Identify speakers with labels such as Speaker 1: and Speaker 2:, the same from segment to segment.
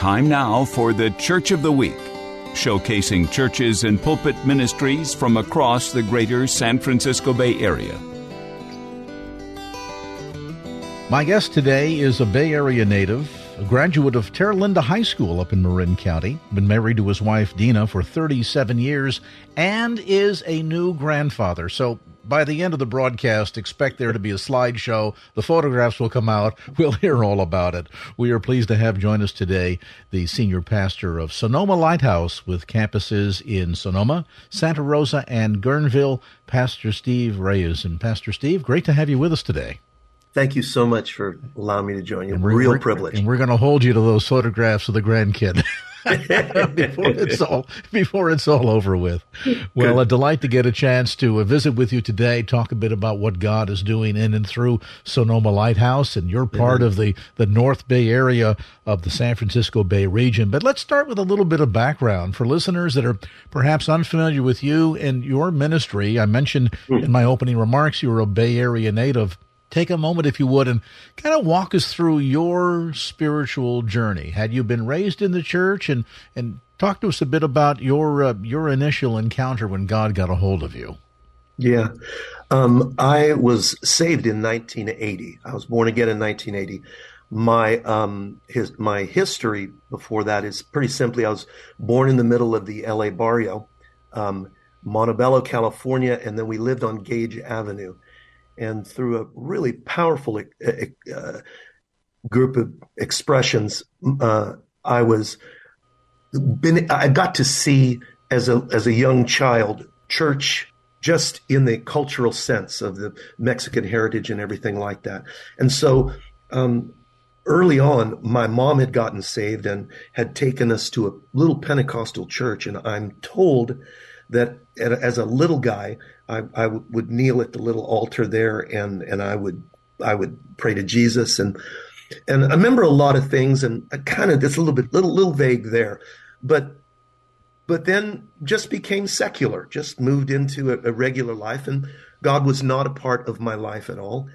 Speaker 1: Time now for the Church of the Week, showcasing churches and pulpit ministries from across the greater San Francisco Bay Area.
Speaker 2: My guest today is a Bay Area native, a graduate of Terra Linda High School up in Marin County, been married to his wife Dina for 37 years, and is a new grandfather. So by the end of the broadcast, expect there to be a slideshow. The photographs will come out. We'll hear all about it. We are pleased to have join us today the senior pastor of Sonoma Lighthouse with campuses in Sonoma, Santa Rosa, and Guerneville, Pastor Steve Reyes. And Pastor Steve, great to have you with us today.
Speaker 3: Thank you so much for allowing me to join you. Real privilege.
Speaker 2: And we're going to hold you to those photographs of the grandkid. before it's all before it's all over with. Well, Good. a delight to get a chance to uh, visit with you today, talk a bit about what God is doing in and through Sonoma Lighthouse, and you're part Amen. of the the North Bay area of the San Francisco Bay region. But let's start with a little bit of background for listeners that are perhaps unfamiliar with you and your ministry. I mentioned mm. in my opening remarks you are a Bay Area native take a moment, if you would, and kind of walk us through your spiritual journey. Had you been raised in the church, and and talk to us a bit about your uh, your initial encounter when God got a hold of you.
Speaker 3: Yeah, um, I was saved in 1980. I was born again in 1980. My um, his my history before that is pretty simply. I was born in the middle of the LA barrio, um, Montebello, California, and then we lived on Gage Avenue and through a really powerful uh, group of expressions, uh, I was been I got to see as a as a young child church just in the cultural sense of the Mexican heritage and everything like that. And so um, early on, my mom had gotten saved and had taken us to a little Pentecostal church. And I'm told that as a little guy, I, would kneel at the little altar there and, and I would, I would pray to Jesus and, and I remember a lot of things and I kind of, it's a little bit, little, little vague there, but, but then just became secular, just moved into a, a regular life and God was not a part of my life at all.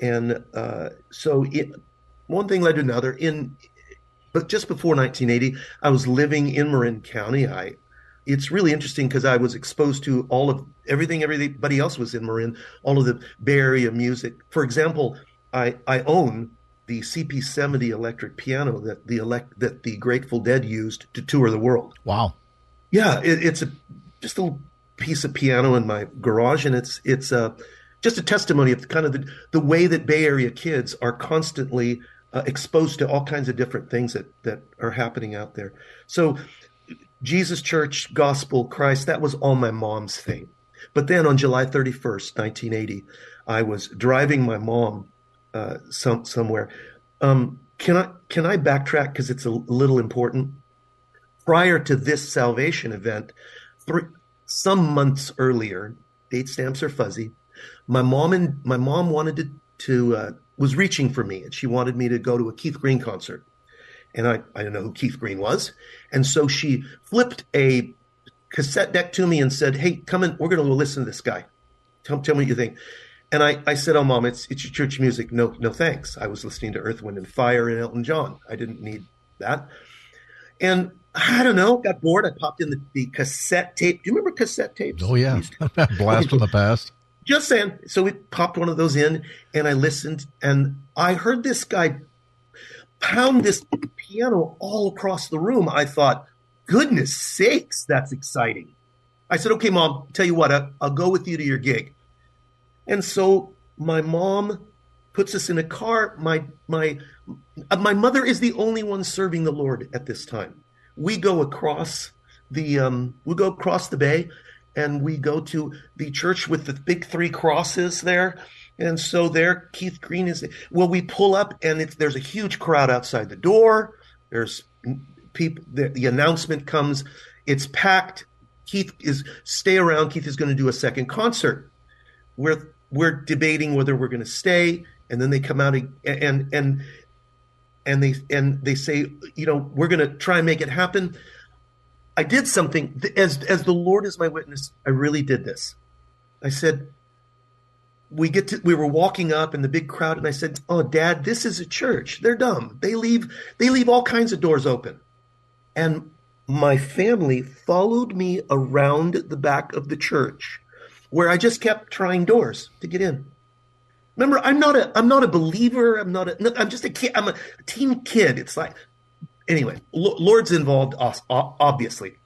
Speaker 3: And, uh, so it, one thing led to another in, but just before 1980, I was living in Marin County. I, it's really interesting because I was exposed to all of everything everybody else was in Marin, all of the Bay Area music. For example, I, I own the CP70 electric piano that the elect that the Grateful Dead used to tour the world.
Speaker 2: Wow.
Speaker 3: Yeah, it, it's a just a little piece of piano in my garage, and it's it's a just a testimony of kind of the, the way that Bay Area kids are constantly uh, exposed to all kinds of different things that that are happening out there. So Jesus Church, Gospel, Christ, that was all my mom's thing. But then on July 31st, 1980, I was driving my mom uh, some, somewhere. Um, can I can I backtrack because it's a little important? Prior to this salvation event, three, some months earlier, date stamps are fuzzy. My mom and my mom wanted to, to uh, was reaching for me, and she wanted me to go to a Keith Green concert and I, I don't know who Keith Green was. And so she flipped a cassette deck to me and said, Hey, come in, we're going to listen to this guy. Tell, tell me what you think. And I, I said, Oh, mom, it's, it's your church music. No, no, thanks. I was listening to Earth, Wind, and Fire and Elton John. I didn't need that. And I don't know, got bored. I popped in the, the cassette tape. Do you remember cassette tapes?
Speaker 2: Oh, yeah. Blast from the past.
Speaker 3: Just saying. So we popped one of those in and I listened and I heard this guy pound this piano all across the room. I thought, goodness sakes, that's exciting. I said, okay, mom, tell you what, I'll, I'll go with you to your gig. And so my mom puts us in a car. My my my mother is the only one serving the Lord at this time. We go across the um, we go across the bay, and we go to the church with the big three crosses there. And so there, Keith Green is. Well, we pull up, and there's a huge crowd outside the door. There's people. The, the announcement comes. It's packed. Keith is stay around. Keith is going to do a second concert. We're we're debating whether we're going to stay, and then they come out and and and and they and they say, you know, we're going to try and make it happen. I did something as as the Lord is my witness. I really did this. I said, we get to we were walking up in the big crowd, and I said, "Oh, Dad, this is a church. They're dumb. They leave they leave all kinds of doors open." And my family followed me around the back of the church, where I just kept trying doors to get in. Remember, I'm not a I'm not a believer. I'm not a. I'm just a kid. I'm a teen kid. It's like anyway. Lord's involved, obviously.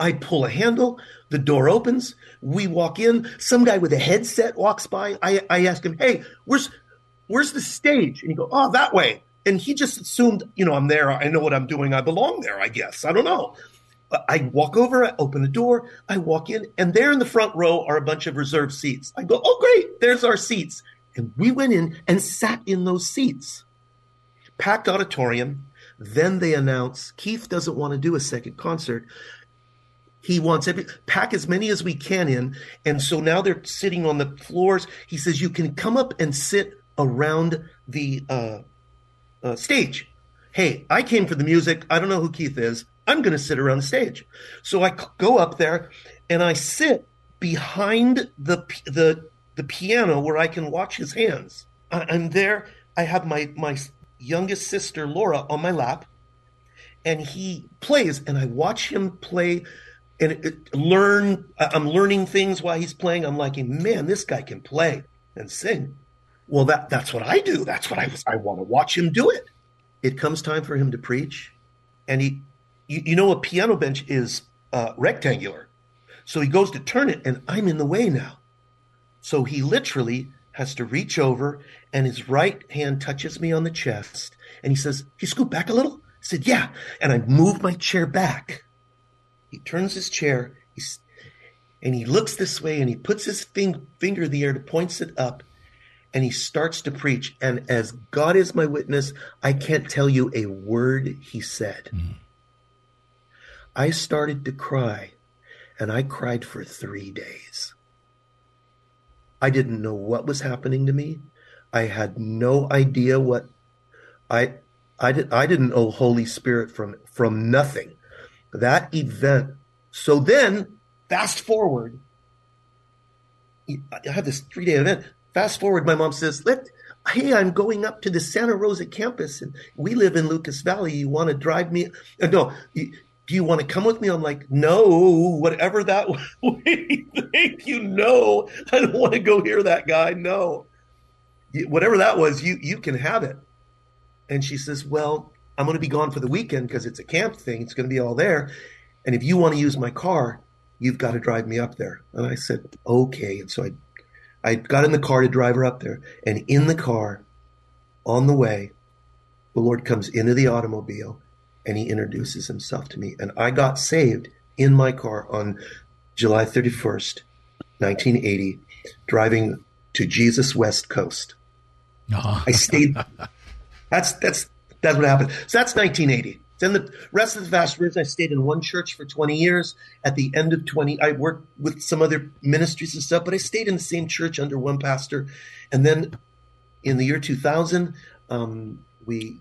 Speaker 3: I pull a handle. The door opens. We walk in. Some guy with a headset walks by. I, I ask him, "Hey, where's where's the stage?" And he goes, "Oh, that way." And he just assumed, you know, I'm there. I know what I'm doing. I belong there. I guess. I don't know. I walk over, I open the door, I walk in, and there in the front row are a bunch of reserved seats. I go, oh, great, there's our seats. And we went in and sat in those seats. Packed auditorium. Then they announce Keith doesn't want to do a second concert. He wants every pack as many as we can in. And so now they're sitting on the floors. He says, You can come up and sit around the uh, uh, stage. Hey, I came for the music. I don't know who Keith is. I'm going to sit around the stage. So I go up there and I sit behind the the the piano where I can watch his hands. I'm there. I have my my youngest sister Laura on my lap, and he plays, and I watch him play and it, learn. I'm learning things while he's playing. I'm like, man, this guy can play and sing. Well, that that's what I do. That's what I. I want to watch him do it. It comes time for him to preach, and he you, you know, a piano bench is uh, rectangular. So he goes to turn it, and I'm in the way now. So he literally has to reach over, and his right hand touches me on the chest. And he says, You scoot back a little? I said, Yeah. And I move my chair back. He turns his chair, he's, and he looks this way, and he puts his fing- finger in the air to points it up, and he starts to preach. And as God is my witness, I can't tell you a word he said. Mm. I started to cry, and I cried for three days. I didn't know what was happening to me. I had no idea what I I did I didn't know Holy Spirit from from nothing. That event. So then, fast forward. I have this three day event. Fast forward, my mom says, "Let hey, I'm going up to the Santa Rosa campus, and we live in Lucas Valley. You want to drive me? Uh, no, do you want to come with me? I'm like, no, whatever that way think you know, I don't want to go hear that guy. No, whatever that was, you you can have it. And she says, well, I'm going to be gone for the weekend because it's a camp thing. It's going to be all there. And if you want to use my car, you've got to drive me up there. And I said, okay. And so I, I got in the car to drive her up there. And in the car, on the way, the Lord comes into the automobile and he introduces himself to me. And I got saved in my car on July 31st, 1980, driving to Jesus West Coast. Oh. I stayed. That's that's that's what happened. So that's 1980. Then the rest of the vast years, I stayed in one church for 20 years. At the end of 20, I worked with some other ministries and stuff, but I stayed in the same church under one pastor. And then in the year 2000, um, we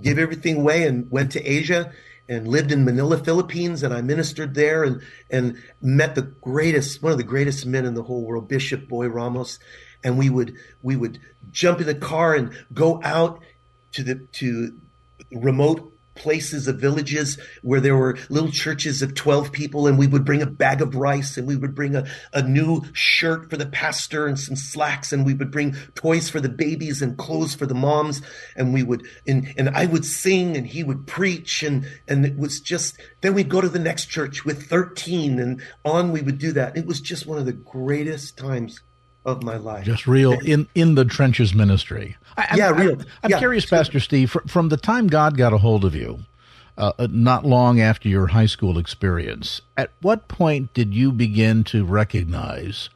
Speaker 3: gave everything away and went to Asia and lived in Manila, Philippines, and I ministered there and and met the greatest, one of the greatest men in the whole world, Bishop Boy Ramos. And we would we would jump in the car and go out to the to remote places of villages where there were little churches of 12 people and we would bring a bag of rice and we would bring a, a new shirt for the pastor and some slacks and we would bring toys for the babies and clothes for the moms and we would and, and I would sing and he would preach and and it was just then we'd go to the next church with 13 and on we would do that. It was just one of the greatest times of my life.
Speaker 2: Just real in in the trenches ministry.
Speaker 3: I, yeah,
Speaker 2: I'm,
Speaker 3: real.
Speaker 2: I'm,
Speaker 3: yeah.
Speaker 2: curious, Pastor Steve, from, from the time God got a hold of you, uh, uh, not long after your high school experience, at what point did you begin to recognize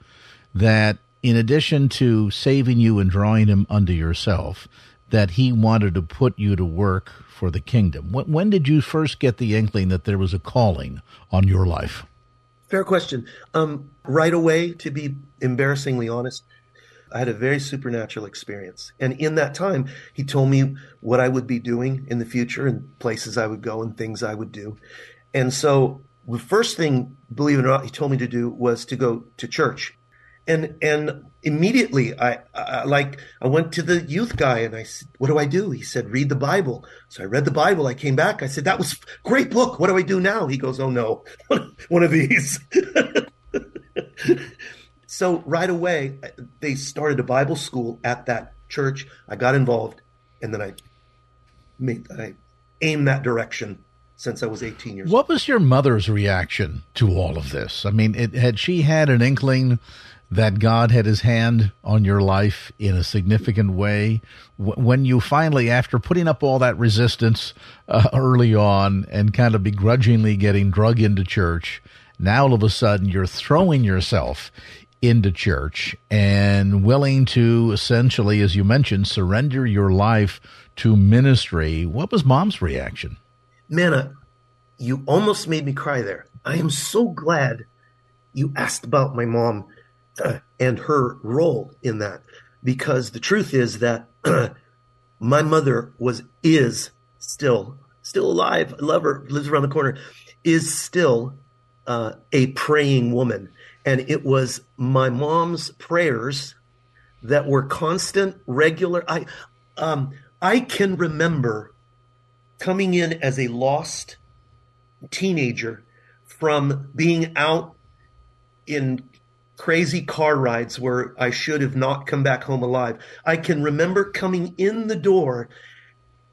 Speaker 2: that, in addition to saving you and drawing him unto yourself, that He wanted to put you to work for the kingdom. When, when did you first get the inkling that there was a calling on your life?
Speaker 3: Fair question. Um, right away, to be embarrassingly honest, I had a very supernatural experience. And in that time, he told me what I would be doing in the future and places I would go and things I would do. And so the first thing, believe it or not, he told me to do was to go to church. And and immediately I, I like I went to the youth guy and I said, "What do I do?" He said, "Read the Bible." So I read the Bible. I came back. I said, "That was great book. What do I do now?" He goes, "Oh no, one of these." so right away, they started a Bible school at that church. I got involved, and then I made I aimed that direction since I was 18 years
Speaker 2: what
Speaker 3: old.
Speaker 2: What was your mother's reaction to all of this? I mean, it, had she had an inkling that God had his hand on your life in a significant way? When you finally, after putting up all that resistance uh, early on and kind of begrudgingly getting drug into church, now all of a sudden you're throwing yourself into church and willing to essentially, as you mentioned, surrender your life to ministry. What was mom's reaction?
Speaker 3: Manna, you almost made me cry there. I am so glad you asked about my mom and her role in that. Because the truth is that my mother was is still still alive. I love her. Lives around the corner. Is still uh, a praying woman. And it was my mom's prayers that were constant regular. I um, i can remember coming in as a lost teenager from being out in crazy car rides where I should have not come back home alive. I can remember coming in the door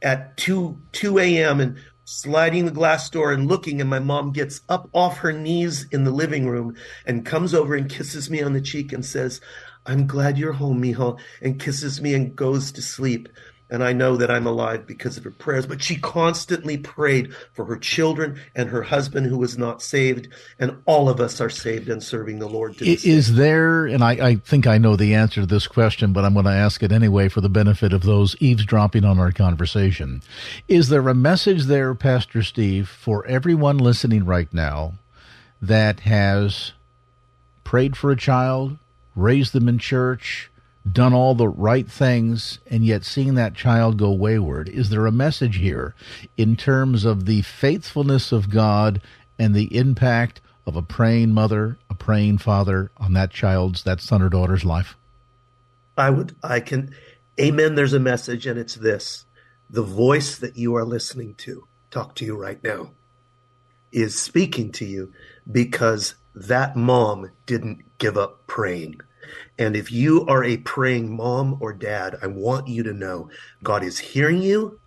Speaker 3: at 2 2 a.m. and sliding the glass door and looking and my mom gets up off her knees in the living room and comes over and kisses me on the cheek and says, I'm glad you're home, Mijo, and kisses me and goes to sleep and I know that I'm alive because of her prayers. But she constantly prayed for her children and her husband who was not saved, and all of us are saved and serving the Lord.
Speaker 2: Is there, and I, I, think I know the answer to this question, but I'm going to ask it anyway for the benefit of those eavesdropping on our conversation. Is there a message there, Pastor Steve, for everyone listening right now that has prayed for a child, raised them in church, done all the right things and yet seeing that child go wayward? Is there a message here in terms of the faithfulness of God and the impact of a praying mother, a praying father on that child's, that son or daughter's life?
Speaker 3: I would, I can, amen. There's a message, and it's this the voice that you are listening to, talk to you right now, is speaking to you because that mom didn't give up praying. And if you are a praying mom or dad, I want you to know God is hearing you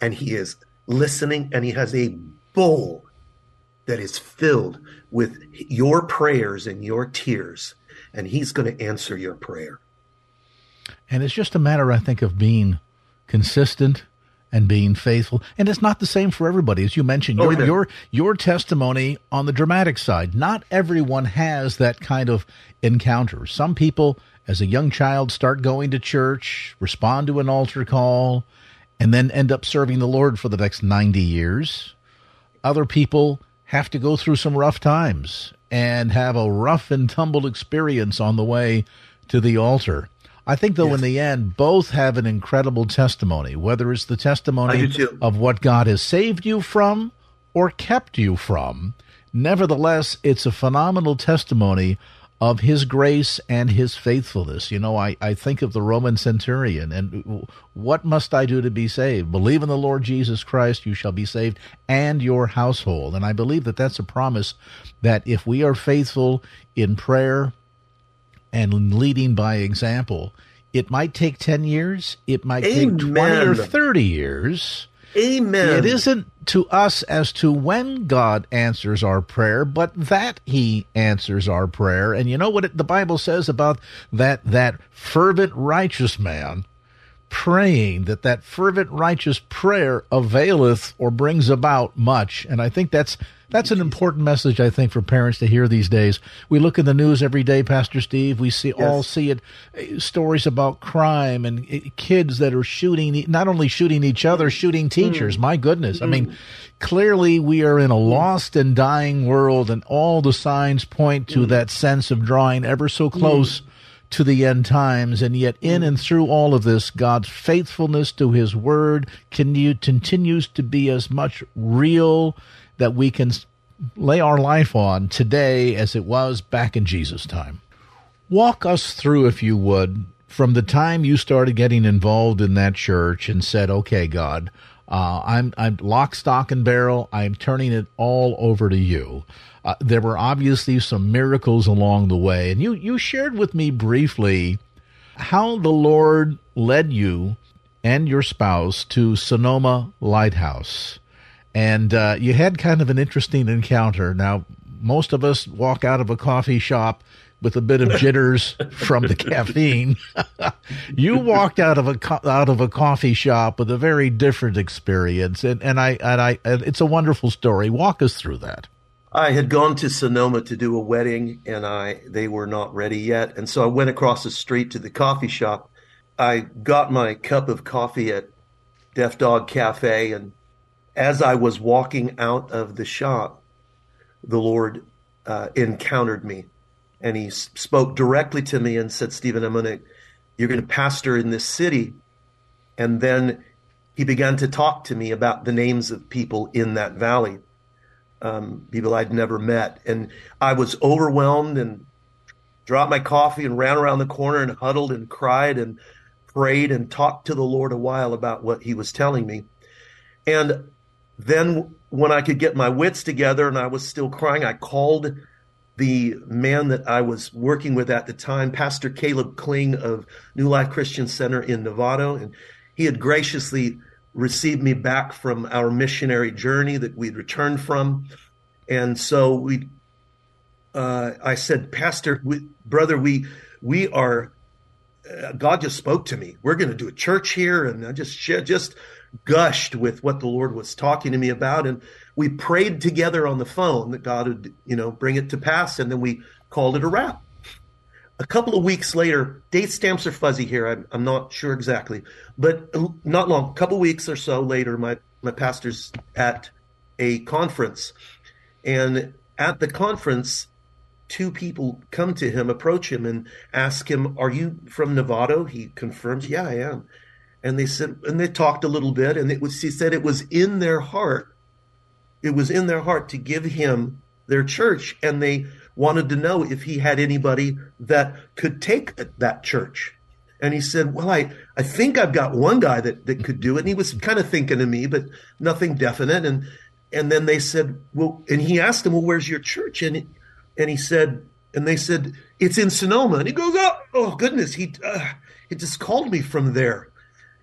Speaker 3: and He is listening and He has a bowl that is filled with your prayers and your tears. And He's going to answer your prayer.
Speaker 2: And it's just a matter, I think, of being consistent and being faithful. And it's not the same for everybody. As you mentioned, oh, your, your, your testimony on the dramatic side, not everyone has that kind of encounter. Some people, as a young child, start going to church, respond to an altar call, and then end up serving the Lord for the next 90 years. Other people have to go through some rough times and have a rough and tumble experience on the way to the altar. I think, though, yes. in the end, both have an incredible testimony, whether it's the testimony of what God has saved you from or kept you from. Nevertheless, it's a phenomenal testimony of his grace and his faithfulness. You know, I, I think of the Roman centurion and what must I do to be saved? Believe in the Lord Jesus Christ, you shall be saved, and your household. And I believe that that's a promise that if we are faithful in prayer, and leading by example. It might take 10 years, it might Amen. take 20 or 30 years.
Speaker 3: Amen.
Speaker 2: It isn't to us as to when God answers our prayer, but that he answers our prayer. And you know what it, the Bible says about that that fervent righteous man praying that that fervent righteous prayer availeth or brings about much and i think that's that's an important message i think for parents to hear these days we look in the news every day pastor steve we see yes. all see it eh, stories about crime and eh, kids that are shooting not only shooting each other shooting teachers mm. my goodness mm. i mean mm. clearly we are in a lost and dying world and all the signs point to mm. that sense of drawing ever so close mm to the end times, and yet in and through all of this, God's faithfulness to His Word continues to be as much real that we can lay our life on today as it was back in Jesus' time. Walk us through, if you would, from the time you started getting involved in that church and said, "Okay, God, uh, I'm I'm lock, stock, and barrel. I'm turning it all over to you." Uh, there were obviously some miracles along the way. And you, you shared with me briefly how the Lord led you and your spouse to Sonoma Lighthouse. And uh, you had kind of an interesting encounter. Now, most of us walk out of a coffee shop with a bit of jitters from the caffeine. you walked out of a co- out of a coffee shop with a very different experience, and, and I and I and it's a wonderful story. Walk us through that.
Speaker 3: I had gone to Sonoma to do a wedding and I they were not ready yet. And so I went across the street to the coffee shop. I got my cup of coffee at Deaf Dog Cafe and as I was walking out of the shop, the Lord uh, encountered me and he spoke directly to me and said, Stephen, I'm going to, you're going to pastor in this city. And then he began to talk to me about the names of people in that valley um, people I'd never met. And I was overwhelmed and dropped my coffee and ran around the corner and huddled and cried and prayed and talked to the Lord a while about what he was telling me. And then when I could get my wits together and I was still crying, I called the man that I was working with at the time, Pastor Caleb Kling of New Life Christian Center in Novato. And he had graciously received me back from our missionary journey that we'd returned from. And so we, uh, I said, Pastor, we, brother, we, we are, uh, God just spoke to me. We're going to do a church here. And I just, just gushed with what the Lord was talking to me about. And we prayed together on the phone that God would, you know, bring it to pass. And then we called it a wrap. A couple of weeks later, date stamps are fuzzy here. I'm, I'm not sure exactly, but not long, a couple weeks or so later, my, my pastor's at a conference. And at the conference, two people come to him, approach him, and ask him, Are you from Novato? He confirms, Yeah, I am. And they said, and they talked a little bit, and it was, he said it was in their heart. It was in their heart to give him their church. And they wanted to know if he had anybody that could take that church. And he said, Well, I, I think I've got one guy that, that could do it. And he was kind of thinking of me, but nothing definite. And and then they said, Well, and he asked him, Well, where's your church? And and he said, and they said, It's in Sonoma. And he goes, Oh, oh goodness, he uh, he just called me from there.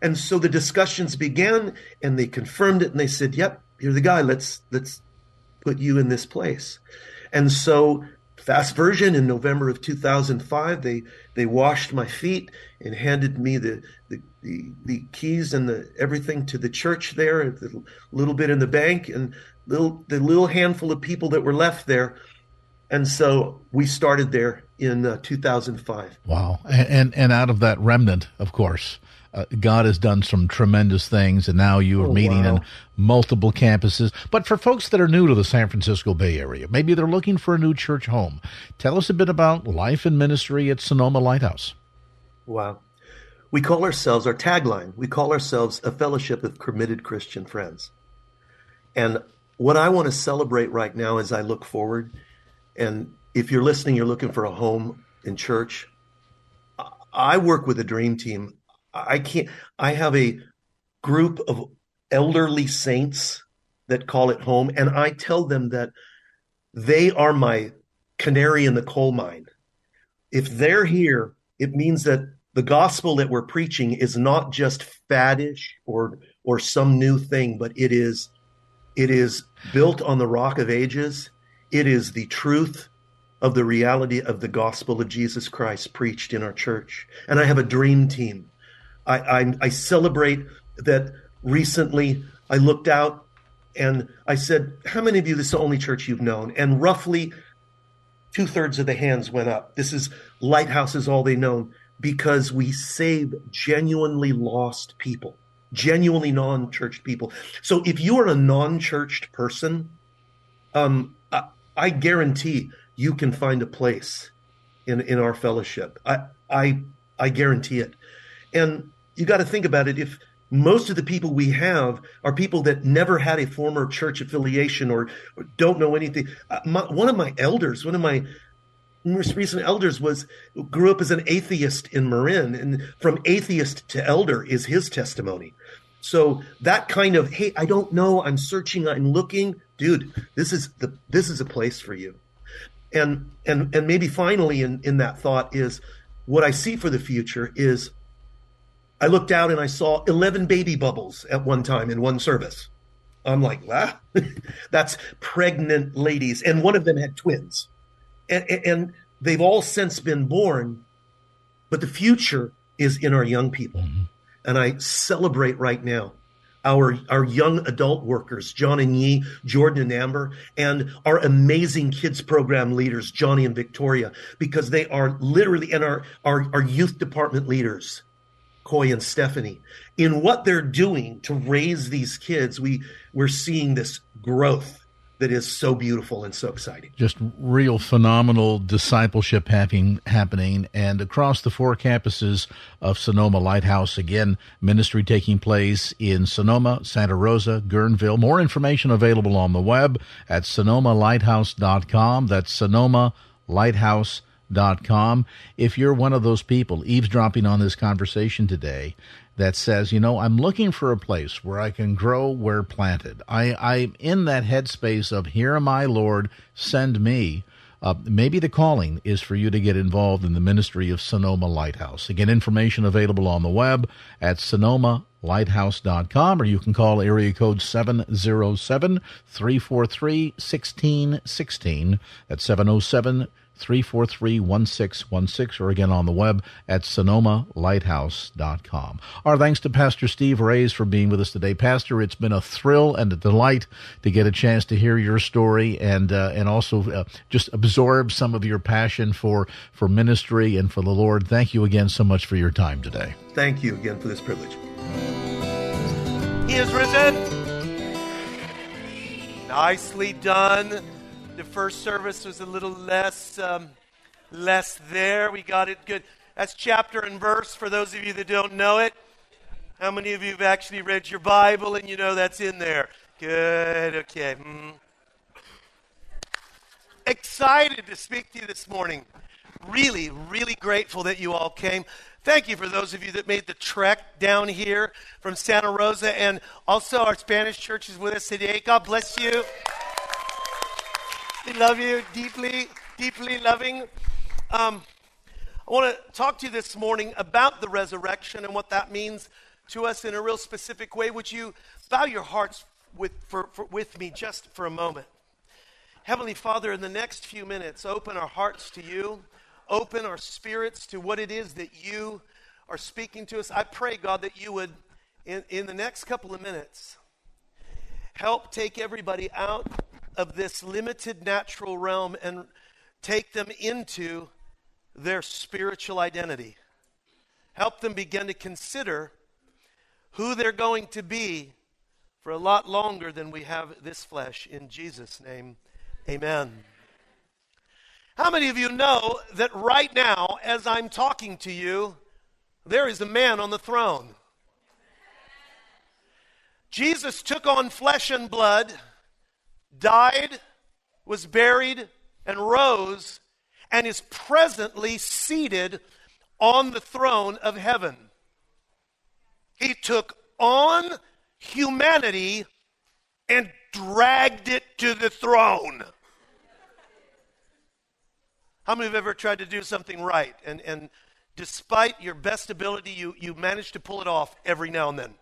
Speaker 3: And so the discussions began and they confirmed it and they said, Yep, you're the guy. Let's let's put you in this place. And so fast version in November of 2005. They they washed my feet and handed me the the, the, the keys and the everything to the church there, a little bit in the bank, and little the little handful of people that were left there. And so we started there in uh, 2005.
Speaker 2: Wow, and, and and out of that remnant, of course, uh, God has done some tremendous things, and now you are oh, meeting wow. in multiple campuses. But for folks that are new to the San Francisco Bay Area, maybe they're looking for a new church home. Tell us a bit about life and ministry at Sonoma Lighthouse.
Speaker 3: Wow. We call ourselves, our tagline, we call ourselves a fellowship of committed Christian friends. And what I want to celebrate right now as I look forward, and if you're listening, you're looking for a home in church, I work with a dream team I can't. I have a group of elderly saints that call it home, and I tell them that they are my canary in the coal mine. If they're here, it means that the gospel that we're preaching is not just faddish or or some new thing, but it is it is built on the rock of ages. It is the truth of the reality of the gospel of Jesus Christ preached in our church. And I have a dream team
Speaker 4: I, I, I celebrate that recently I looked out and I said, How many of you, this is the only church you've known? And roughly two thirds of the hands went up. This is Lighthouse is all they know because we save genuinely lost people, genuinely non churched people. So if you are a non churched person, um, I, I, guarantee you can find a place in, in our fellowship. I, I, I guarantee it. And you got to think about it. If most of the people we have are people that never had a former church affiliation or, or don't know anything. Uh, my, one of my elders, one of my most recent elders was grew up as an atheist in Marin, and from atheist to elder is his testimony. So that kind of hey, I don't know, I'm searching, I'm looking, dude. This is the this is a place for you. And and and maybe finally in in that thought is what I see for the future is I looked out and I saw 11 baby bubbles at one time in one service. I'm like, wow, that's pregnant ladies. And one of them had twins. And, and, they've all since been born, but the future is in our young people. Mm-hmm. And I celebrate right now our our young adult workers, John and Yi, Jordan and Amber, and our amazing kids program leaders, Johnny and Victoria, because they are literally and our our, our youth department leaders Coy and Stephanie, in what they're doing to raise these kids, we we're seeing this growth that is so beautiful and so exciting.
Speaker 2: Just real phenomenal discipleship happening, happening, and across the four campuses of Sonoma Lighthouse. Again, ministry taking place in Sonoma, Santa Rosa, Guerneville. More information available on the web at sonomalighthouse.com. That's Sonoma Lighthouse com. If you're one of those people eavesdropping on this conversation today that says, you know, I'm looking for a place where I can grow where planted. I, I'm in that headspace of here am I, Lord, send me. Uh, maybe the calling is for you to get involved in the ministry of Sonoma Lighthouse. Again, information available on the web at sonomalighthouse.com or you can call area code 707 343 1616. That's 707 343 1616 or again on the web at sonomalighthouse.com. Our thanks to Pastor Steve Reyes for being with us today. Pastor, it's been a thrill and a delight to get a chance to hear your story and uh, and also uh, just absorb some of your passion for for ministry and for the Lord. Thank you again so much for your time today.
Speaker 4: Thank you again for this privilege.
Speaker 3: He is risen. Nicely done the first service was a little less um, less there. We got it good. That's chapter and verse for those of you that don't know it. How many of you have actually read your Bible and you know that's in there? Good. Okay. Mm. Excited to speak to you this morning. Really, really grateful that you all came. Thank you for those of you that made the trek down here from Santa Rosa, and also our Spanish church is with us today. God bless you. We love you deeply, deeply loving. Um, I want to talk to you this morning about the resurrection and what that means to us in a real specific way. Would you bow your hearts with, for, for, with me just for a moment? Heavenly Father, in the next few minutes, open our hearts to you, open our spirits to what it is that you are speaking to us. I pray, God, that you would, in, in the next couple of minutes, help take everybody out of this limited natural realm and take them into their spiritual identity. Help them begin to consider who they're going to be for a lot longer than we have this flesh. In Jesus' name, amen. How many of you know that right now, as I'm talking to you, there is a man on the throne? Jesus took on flesh and blood died, was buried, and rose, and is presently seated on the throne of heaven. He took on humanity and dragged it to the throne. How many have ever tried to do something right and, and despite your best ability, you, you manage to pull it off every now and then?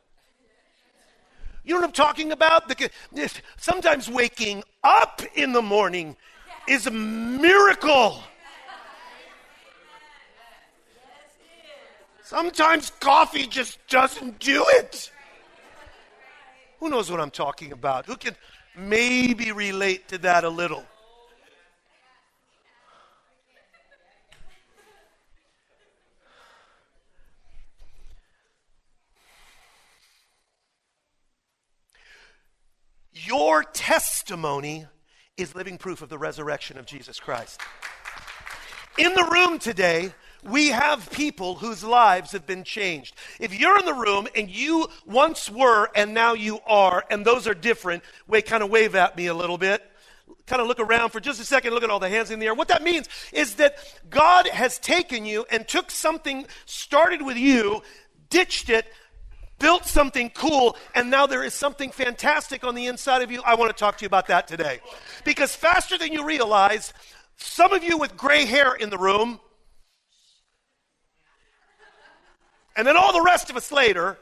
Speaker 3: You know what I'm talking about? The, sometimes waking up in the morning is a miracle. Sometimes coffee just doesn't do it. Who knows what I'm talking about? Who can maybe relate to that a little? Your testimony is living proof of the resurrection of Jesus Christ. In the room today, we have people whose lives have been changed. If you're in the room and you once were and now you are, and those are different, wait, kind of wave at me a little bit. Kind of look around for just a second, look at all the hands in the air. What that means is that God has taken you and took something, started with you, ditched it, built something cool, and now there is something fantastic on the inside of you. I want to talk to you about that today. Because faster than you realize, some of you with gray hair in the room, and then all the rest of us later.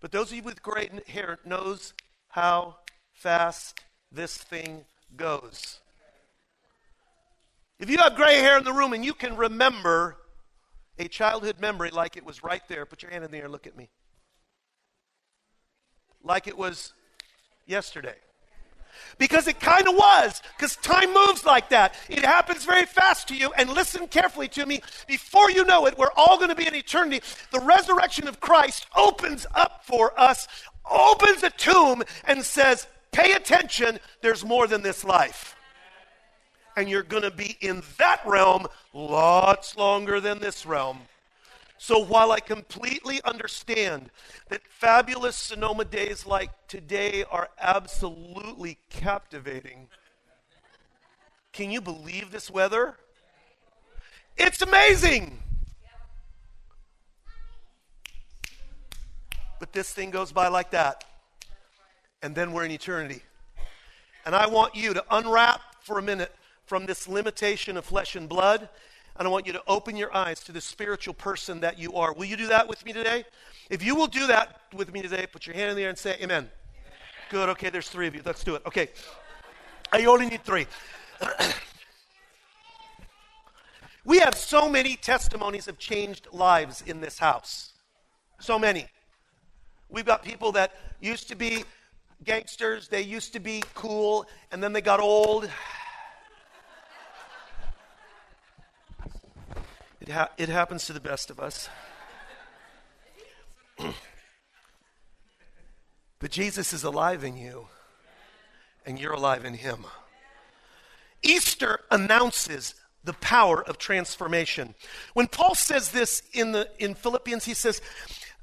Speaker 3: But those of you with gray hair knows how fast this thing goes. If you have gray hair in the room and you can remember a childhood memory like it was right there, put your hand in the air, look at me. Like it was yesterday. Because it kind of was, because time moves like that. It happens very fast to you, and listen carefully to me. Before you know it, we're all going to be in eternity. The resurrection of Christ opens up for us, opens a tomb, and says, Pay attention, there's more than this life. And you're going to be in that realm lots longer than this realm. So while I completely understand that fabulous Sonoma days like today are absolutely captivating, can you believe this weather? It's amazing. But this thing goes by like that. And then we're in eternity. And I want you to unwrap for a minute from this limitation of flesh and blood and I want you to open your eyes to the spiritual person that you are. Will you do that with me today? If you will do that with me today, put your hand in the air and say amen. Good. Okay, there's three of you. Let's do it. Okay. I only need three. we have so many testimonies of changed lives in this house. So many. We've got people that used to be gangsters, they used to be cool, and then they got old It, ha- it happens to the best of us. but Jesus is alive in you, and you're alive in him. Easter announces the power of transformation. When Paul says this in, the, in Philippians, he says,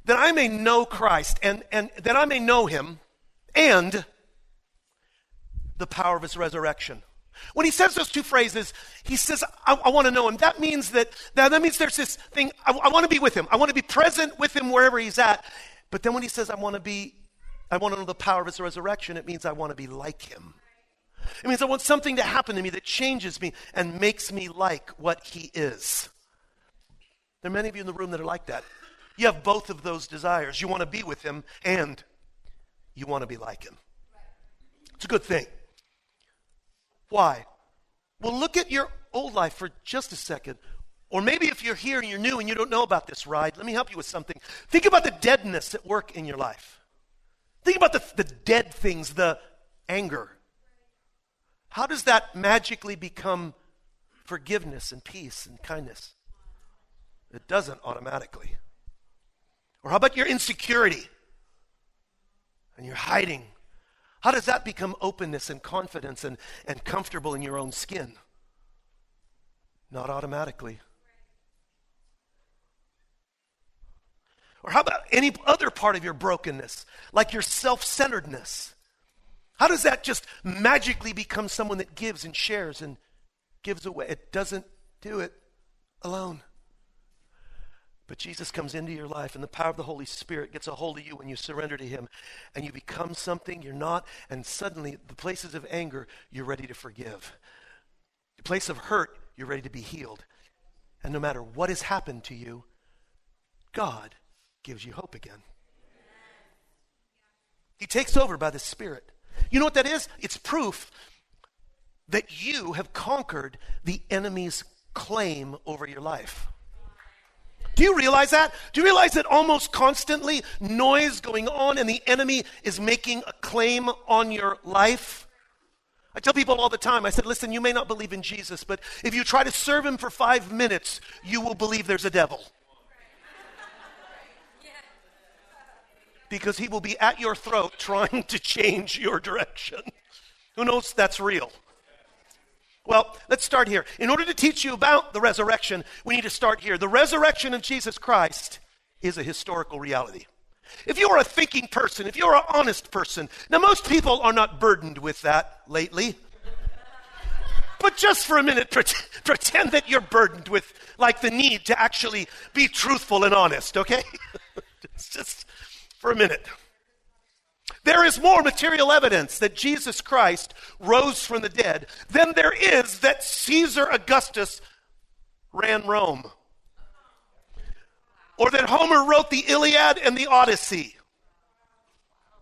Speaker 3: that I may know Christ and, and that I may know him and the power of his resurrection. When he says those two phrases, he says, I, I want to know him. That means that, that, that means there's this thing, I, I want to be with him. I want to be present with him wherever he's at. But then when he says, I want to be, I want to know the power of his resurrection, it means I want to be like him. It means I want something to happen to me that changes me and makes me like what he is. There are many of you in the room that are like that. You have both of those desires. You want to be with him and you want to be like him. It's a good thing. Why? Well, look at your old life for just a second. Or maybe if you're here and you're new and you don't know about this ride, let me help you with something. Think about the deadness at work in your life. Think about the, the dead things, the anger. How does that magically become forgiveness and peace and kindness? It doesn't automatically. Or how about your insecurity? And you're hiding how does that become openness and confidence and, and comfortable in your own skin? Not automatically. Or how about any other part of your brokenness, like your self centeredness? How does that just magically become someone that gives and shares and gives away? It doesn't do it alone. But Jesus comes into your life, and the power of the Holy Spirit gets a hold of you when you surrender to Him, and you become something you're not, and suddenly, the places of anger, you're ready to forgive. The place of hurt, you're ready to be healed. And no matter what has happened to you, God gives you hope again. He takes over by the Spirit. You know what that is? It's proof that you have conquered the enemy's claim over your life. Do you realize that? Do you realize that almost constantly noise going on and the enemy is making a claim on your life? I tell people all the time, I said, listen, you may not believe in Jesus, but if you try to serve him for five minutes, you will believe there's a devil. Because he will be at your throat trying to change your direction. Who knows that's real? Well, let's start here. In order to teach you about the resurrection, we need to start here. The resurrection of Jesus Christ is a historical reality. If you are a thinking person, if you're an honest person, now most people are not burdened with that lately. But just for a minute, pretend that you're burdened with like the need to actually be truthful and honest, okay? just for a minute. There is more material evidence that Jesus Christ rose from the dead than there is that Caesar Augustus ran Rome. Or that Homer wrote the Iliad and the Odyssey.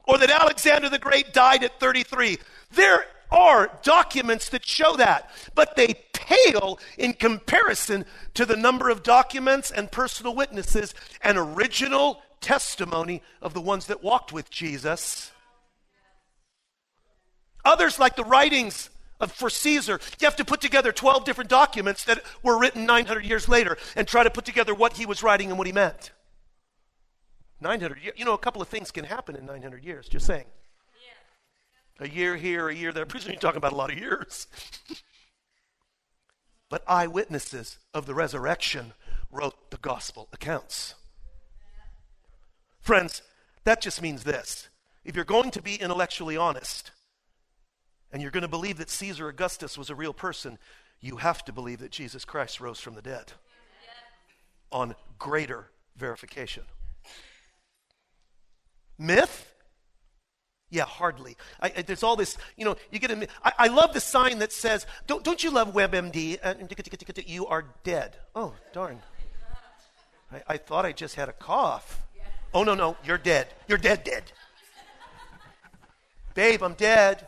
Speaker 3: Or that Alexander the Great died at 33. There are documents that show that, but they pale in comparison to the number of documents and personal witnesses and original testimony of the ones that walked with Jesus. Others, like the writings of, for Caesar, you have to put together 12 different documents that were written 900 years later and try to put together what he was writing and what he meant. 900 You know, a couple of things can happen in 900 years, just saying. A year here, a year there. Presumably you're talking about a lot of years. but eyewitnesses of the resurrection wrote the gospel accounts. Friends, that just means this. If you're going to be intellectually honest and you're going to believe that Caesar Augustus was a real person, you have to believe that Jesus Christ rose from the dead on greater verification. Myth? Yeah, hardly. I, I, there's all this, you know, you get a, I, I love the sign that says, don't, don't you love WebMD? Uh, you are dead. Oh, darn. I, I thought I just had a cough. Oh, no, no, you're dead. You're dead, dead. Babe, I'm dead.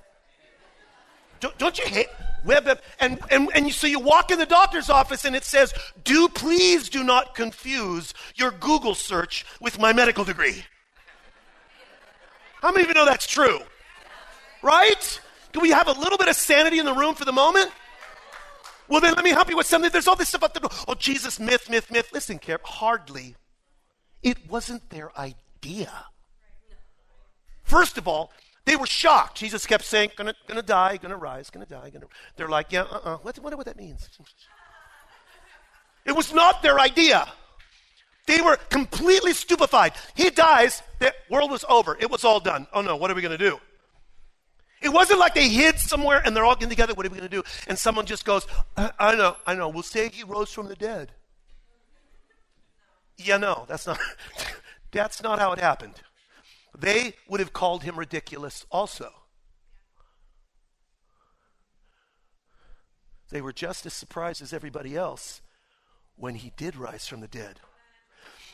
Speaker 3: Don't, don't you hate web? And, and, and so you walk in the doctor's office and it says, do please do not confuse your Google search with my medical degree. How many of you know that's true? Right? Can we have a little bit of sanity in the room for the moment? Well, then let me help you with something. There's all this stuff about the, oh, Jesus, myth, myth, myth. Listen, care, hardly it wasn't their idea. First of all, they were shocked. Jesus kept saying, gonna, gonna die, gonna rise, gonna die, gonna. They're like, yeah, uh-uh. What, wonder what that means. It was not their idea. They were completely stupefied. He dies, the world was over. It was all done. Oh no, what are we gonna do? It wasn't like they hid somewhere and they're all getting together. What are we going to do? And someone just goes, I, I know, I know. We'll say he rose from the dead. Yeah, no, that's not that's not how it happened. They would have called him ridiculous also. They were just as surprised as everybody else when he did rise from the dead.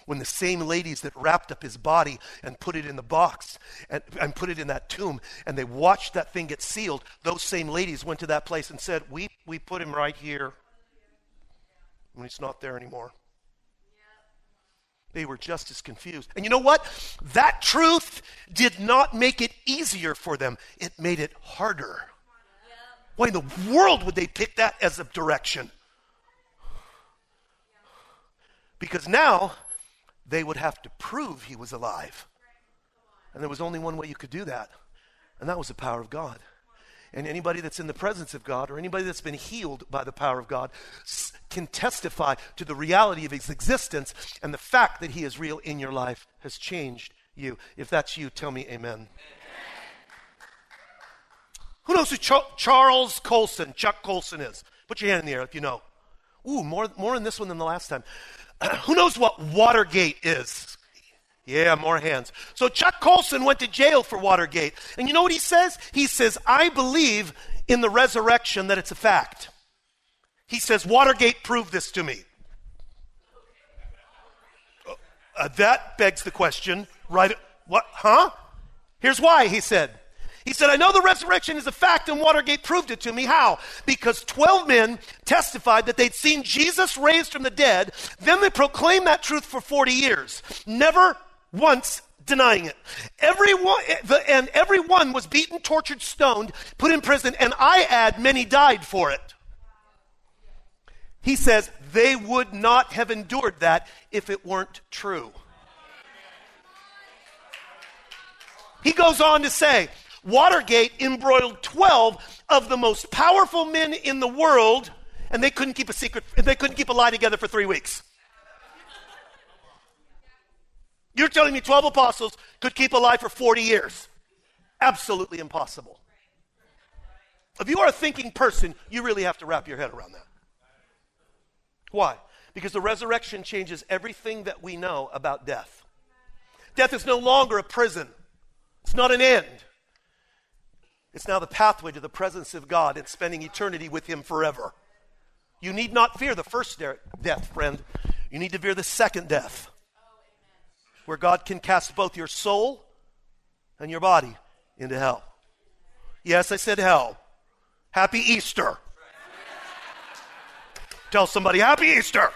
Speaker 3: When the same ladies that wrapped up his body and put it in the box and, and put it in that tomb and they watched that thing get sealed, those same ladies went to that place and said, We, we put him right here And he's not there anymore. They were just as confused. And you know what? That truth did not make it easier for them, it made it harder. Why in the world would they pick that as a direction? Because now they would have to prove he was alive. And there was only one way you could do that, and that was the power of God. And anybody that's in the presence of God or anybody that's been healed by the power of God can testify to the reality of his existence and the fact that he is real in your life has changed you. If that's you, tell me amen. Who knows who Ch- Charles Colson, Chuck Colson is? Put your hand in the air if you know. Ooh, more, more in this one than the last time. who knows what Watergate is? Yeah, more hands. So Chuck Colson went to jail for Watergate. And you know what he says? He says, I believe in the resurrection that it's a fact. He says, Watergate proved this to me. Uh, that begs the question, right? What, huh? Here's why, he said. He, said, I know the resurrection is a fact, and Watergate proved it to me. How? Because 12 men testified that they'd seen Jesus raised from the dead. Then they proclaimed that truth for 40 years, never once denying it. Everyone, eh, and everyone was beaten, tortured, stoned, put in prison, and I add, many died for it. He says they would not have endured that if it weren't true. He goes on to say, Watergate embroiled 12 of the most powerful men in the world, and they couldn't keep a secret, they couldn't keep a lie together for three weeks. You're telling me 12 apostles could keep alive for 40 years? Absolutely impossible. If you are a thinking person, you really have to wrap your head around that. Why? Because the resurrection changes everything that we know about death. Death is no longer a prison, it's not an end. It's now the pathway to the presence of God and spending eternity with Him forever. You need not fear the first de- death, friend. You need to fear the second death, where God can cast both your soul and your body into hell. Yes, I said hell. Happy Easter. Tell somebody, Happy Easter.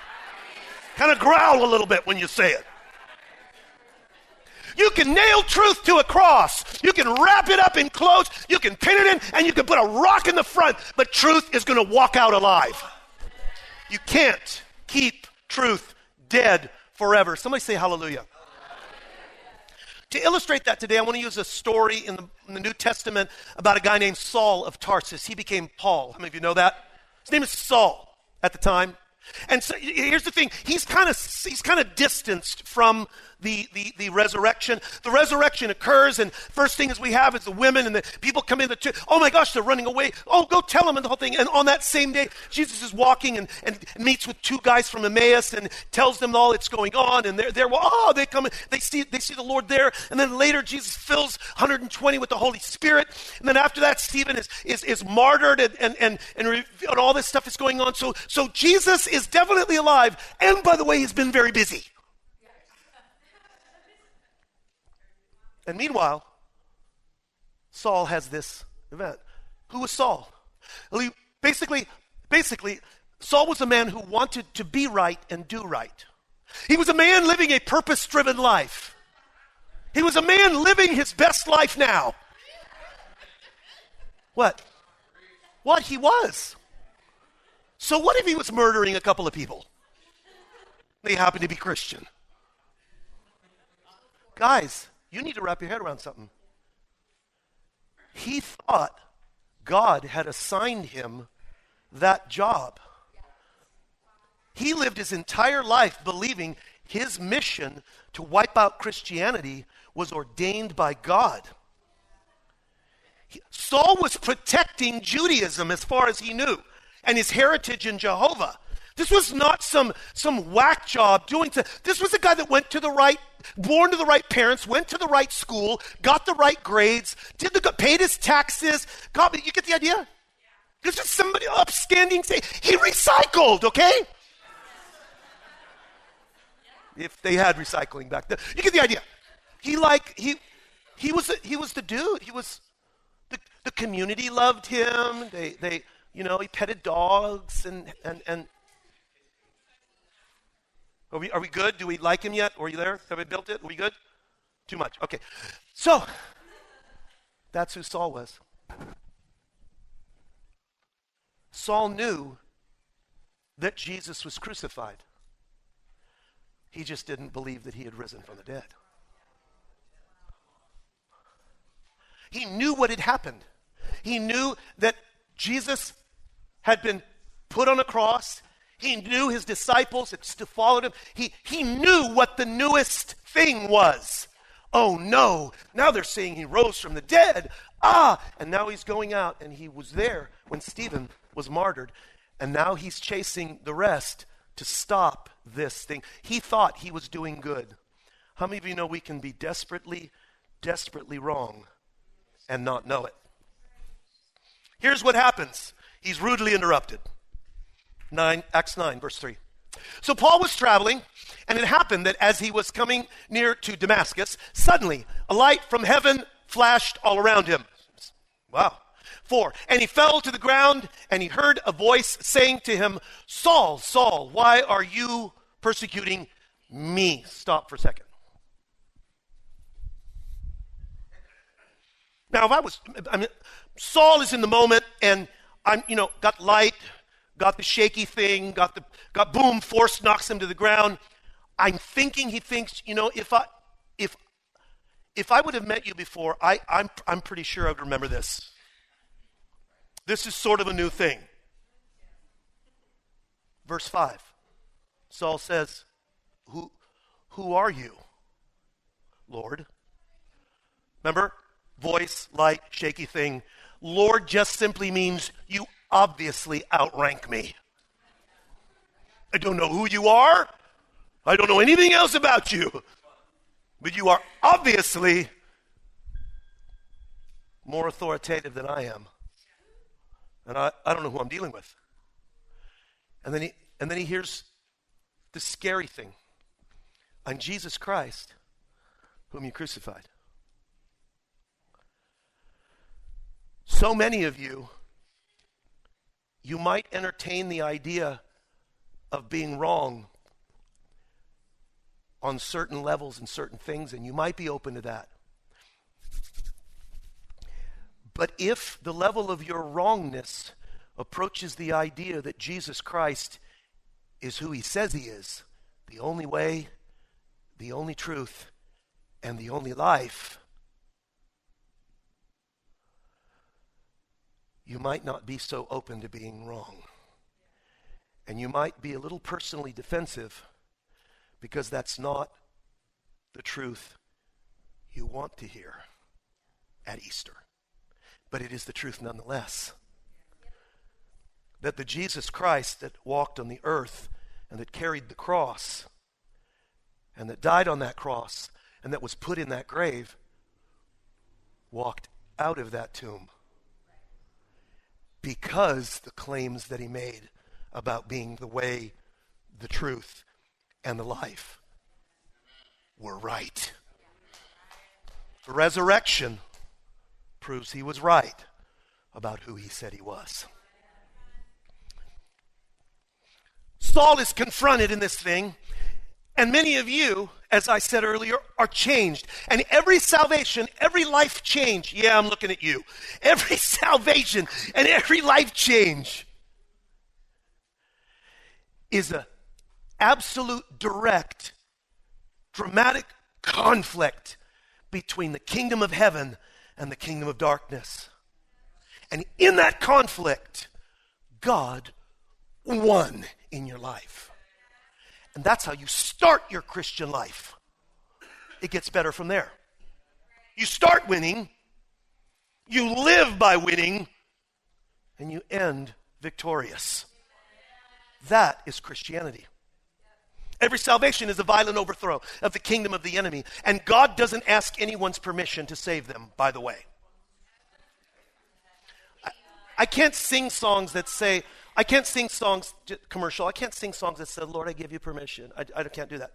Speaker 3: Kind of growl a little bit when you say it. You can nail truth to a cross. You can wrap it up in clothes. You can pin it in, and you can put a rock in the front, but truth is going to walk out alive. You can't keep truth dead forever. Somebody say hallelujah. To illustrate that today, I want to use a story in the, in the, New Testament about a guy named Saul of Tarsus. He became Paul. How many of you know that? His name is Saul at the time. And so here's the thing he's kind of he's kind of distanced from the, the, the resurrection. The resurrection occurs, and first thing is we have is the women and the people come in. The church. oh my gosh, they're running away. Oh, go tell them and the whole thing. And on that same day, Jesus is walking and, and meets with two guys from Emmaus and tells them all that's going on. And they're. Well, oh, they come. They see they see the Lord there. And then later, Jesus fills 120 with the Holy Spirit. And then after that, Stephen is is, is martyred, and and, and and and all this stuff is going on. So so Jesus is definitely alive. And by the way, he's been very busy. And meanwhile, Saul has this event. Who was Saul? Well, he, basically, basically, Saul was a man who wanted to be right and do right. He was a man living a purpose driven life. He was a man living his best life now. What? What he was. So, what if he was murdering a couple of people? They happen to be Christian. Guys, you need to wrap your head around something. He thought God had assigned him that job. He lived his entire life believing his mission to wipe out Christianity was ordained by God. Saul was protecting Judaism as far as he knew and his heritage in Jehovah. This was not some, some whack job doing to, this was a guy that went to the right, born to the right parents, went to the right school, got the right grades, did the paid his taxes. God, you get the idea? This is somebody upstanding. Say he recycled, okay? If they had recycling back then, you get the idea. He like he he was he was the dude. He was the the community loved him. They they you know he petted dogs and and and are we, are we good? Do we like him yet? Are you there? Have we built it? Are we good? Too much. Okay. So, that's who Saul was. Saul knew that Jesus was crucified. He just didn't believe that he had risen from the dead. He knew what had happened. He knew that Jesus had been put on a cross. He knew his disciples had followed him. He, he knew what the newest thing was. Oh no, now they're saying he rose from the dead. Ah, and now he's going out, and he was there when Stephen was martyred. And now he's chasing the rest to stop this thing. He thought he was doing good. How many of you know we can be desperately, desperately wrong and not know it? Here's what happens he's rudely interrupted. 9, Acts 9, verse 3. So Paul was traveling, and it happened that as he was coming near to Damascus, suddenly a light from heaven flashed all around him. Wow. Four. And he fell to the ground, and he heard a voice saying to him, Saul, Saul, why are you persecuting me? Stop for a second. Now, if I was, I mean, Saul is in the moment, and I'm, you know, got light, got the shaky thing, got the, got boom, force knocks him to the ground. I'm thinking he thinks, you know, if I, if, if I would have met you before, I, I'm, I'm pretty sure I would remember this. This is sort of a new thing. Verse 5. Saul says, Who, who are you, Lord? Remember? Voice, light, shaky thing. Lord just simply means you obviously outrank me. I don't know who you are. I don't know anything else about you. But you are obviously more authoritative than I am. And I, I don't know who I'm dealing with. And then he and then he hears the scary thing. I'm Jesus Christ, whom you crucified. So many of you, you might entertain the idea of being wrong on certain levels and certain things, and you might be open to that. But if the level of your wrongness approaches the idea that Jesus Christ is who he says he is, the only way, the only truth, and the only life, you might not be so open to being wrong. And you might be a little personally defensive because that's not the truth you want to hear at Easter. But it is the truth nonetheless. That the Jesus Christ that walked on the earth and that carried the cross and that died on that cross and that was put in that grave walked out of that tomb because the claims that he made about being the way, the truth, and the life were right. The resurrection proves he was right about who he said he was. Saul is confronted in this thing, and many of you, as I said earlier, are changed. And every salvation, every life change, yeah, I'm looking at you. Every salvation and every life change is a absolute direct dramatic conflict between the kingdom of heaven and the kingdom of darkness. And in that conflict, God won in your life. And that's how you start your Christian life. It gets better from there. You start winning, you live by winning, and you end victorious. That is Christianity. Every salvation is a violent overthrow of the kingdom of the enemy. And God doesn't ask anyone's permission to save them, by the way. I, I can't sing songs that say, I can't sing songs, commercial, I can't sing songs that said, Lord, I give you permission. I, I can't do that.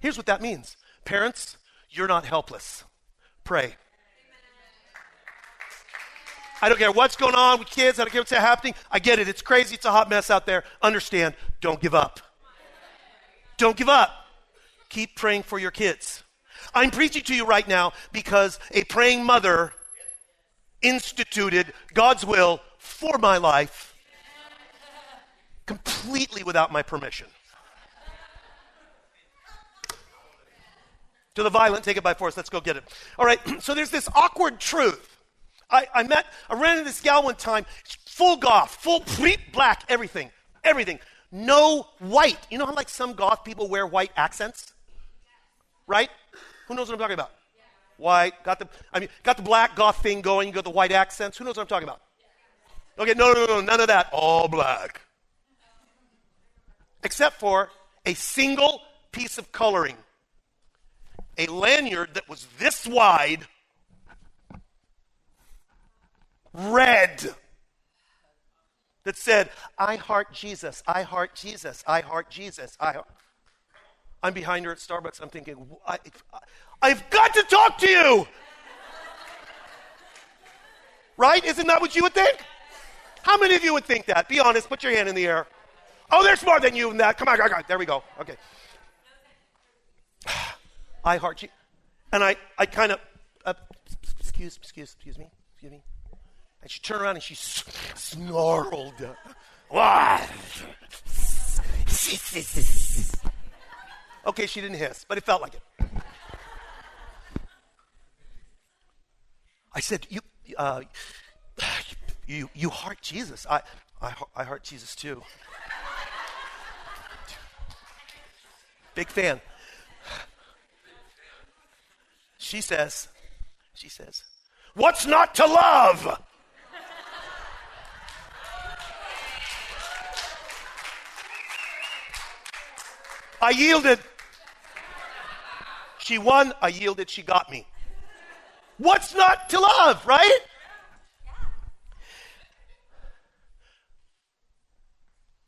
Speaker 3: Here's what that means Parents, you're not helpless. Pray. I don't care what's going on with kids. I don't care what's happening. I get it. It's crazy. It's a hot mess out there. Understand. Don't give up. Don't give up. Keep praying for your kids. I'm preaching to you right now because a praying mother instituted God's will for my life completely without my permission. To the violent, take it by force. Let's go get it. All right, so there's this awkward truth I, I met, I ran into this gal one time, full goth, full pre black, everything, everything. No white. You know how like some goth people wear white accents? Right? Who knows what I'm talking about? White, got the, I mean, got the black goth thing going, you got the white accents. Who knows what I'm talking about? Okay, no, no, no, none of that. All black. Except for a single piece of coloring. A lanyard that was this wide red that said, I heart Jesus, I heart Jesus, I heart Jesus, I heart. I'm behind her at Starbucks. I'm thinking, I, have got to talk to you. Right? Isn't that what you would think? How many of you would think that? Be honest. Put your hand in the air. Oh, there's more than you in that. Come on, on. There we go. Okay. I heart you. And I, I kind of, uh, excuse, excuse, excuse me, excuse me. And she turned around and she snarled. okay, she didn't hiss, but it felt like it. I said, "You, uh, you, you heart Jesus. I, I, I heart Jesus too. Big fan. She says, she says, what's not to love? I yielded. She won. I yielded. She got me. What's not to love, right?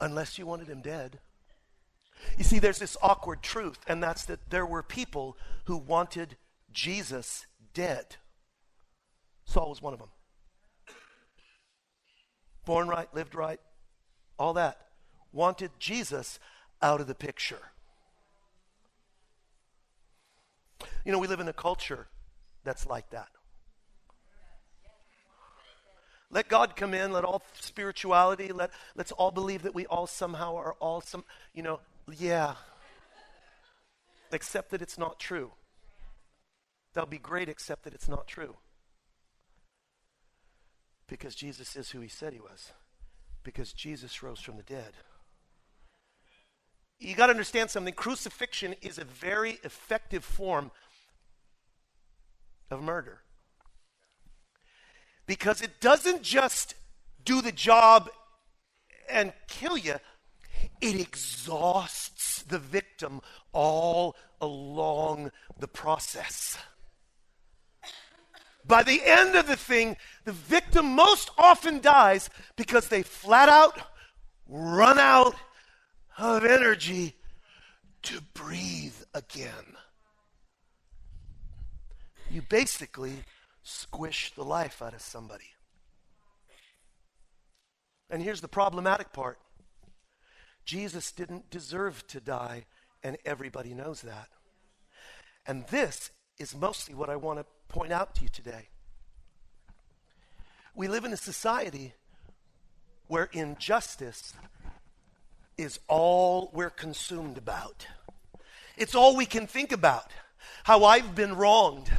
Speaker 3: Unless you wanted him dead. You see, there's this awkward truth, and that's that there were people who wanted Jesus dead. Saul was one of them. Born right, lived right, all that. Wanted Jesus out of the picture. You know, we live in a culture that's like that. Let God come in, let all spirituality, let, let's all believe that we all somehow are all some, you know, yeah. Except that it's not true. That'll be great, except that it's not true. Because Jesus is who he said he was. Because Jesus rose from the dead. You got to understand something. Crucifixion is a very effective form of murder. Because it doesn't just do the job and kill you, it exhausts the victim all along the process. By the end of the thing, the victim most often dies because they flat out run out of energy to breathe again. You basically squish the life out of somebody. And here's the problematic part Jesus didn't deserve to die, and everybody knows that. And this is mostly what I want to point out to you today. We live in a society where injustice is all we're consumed about. It's all we can think about. How I've been wronged,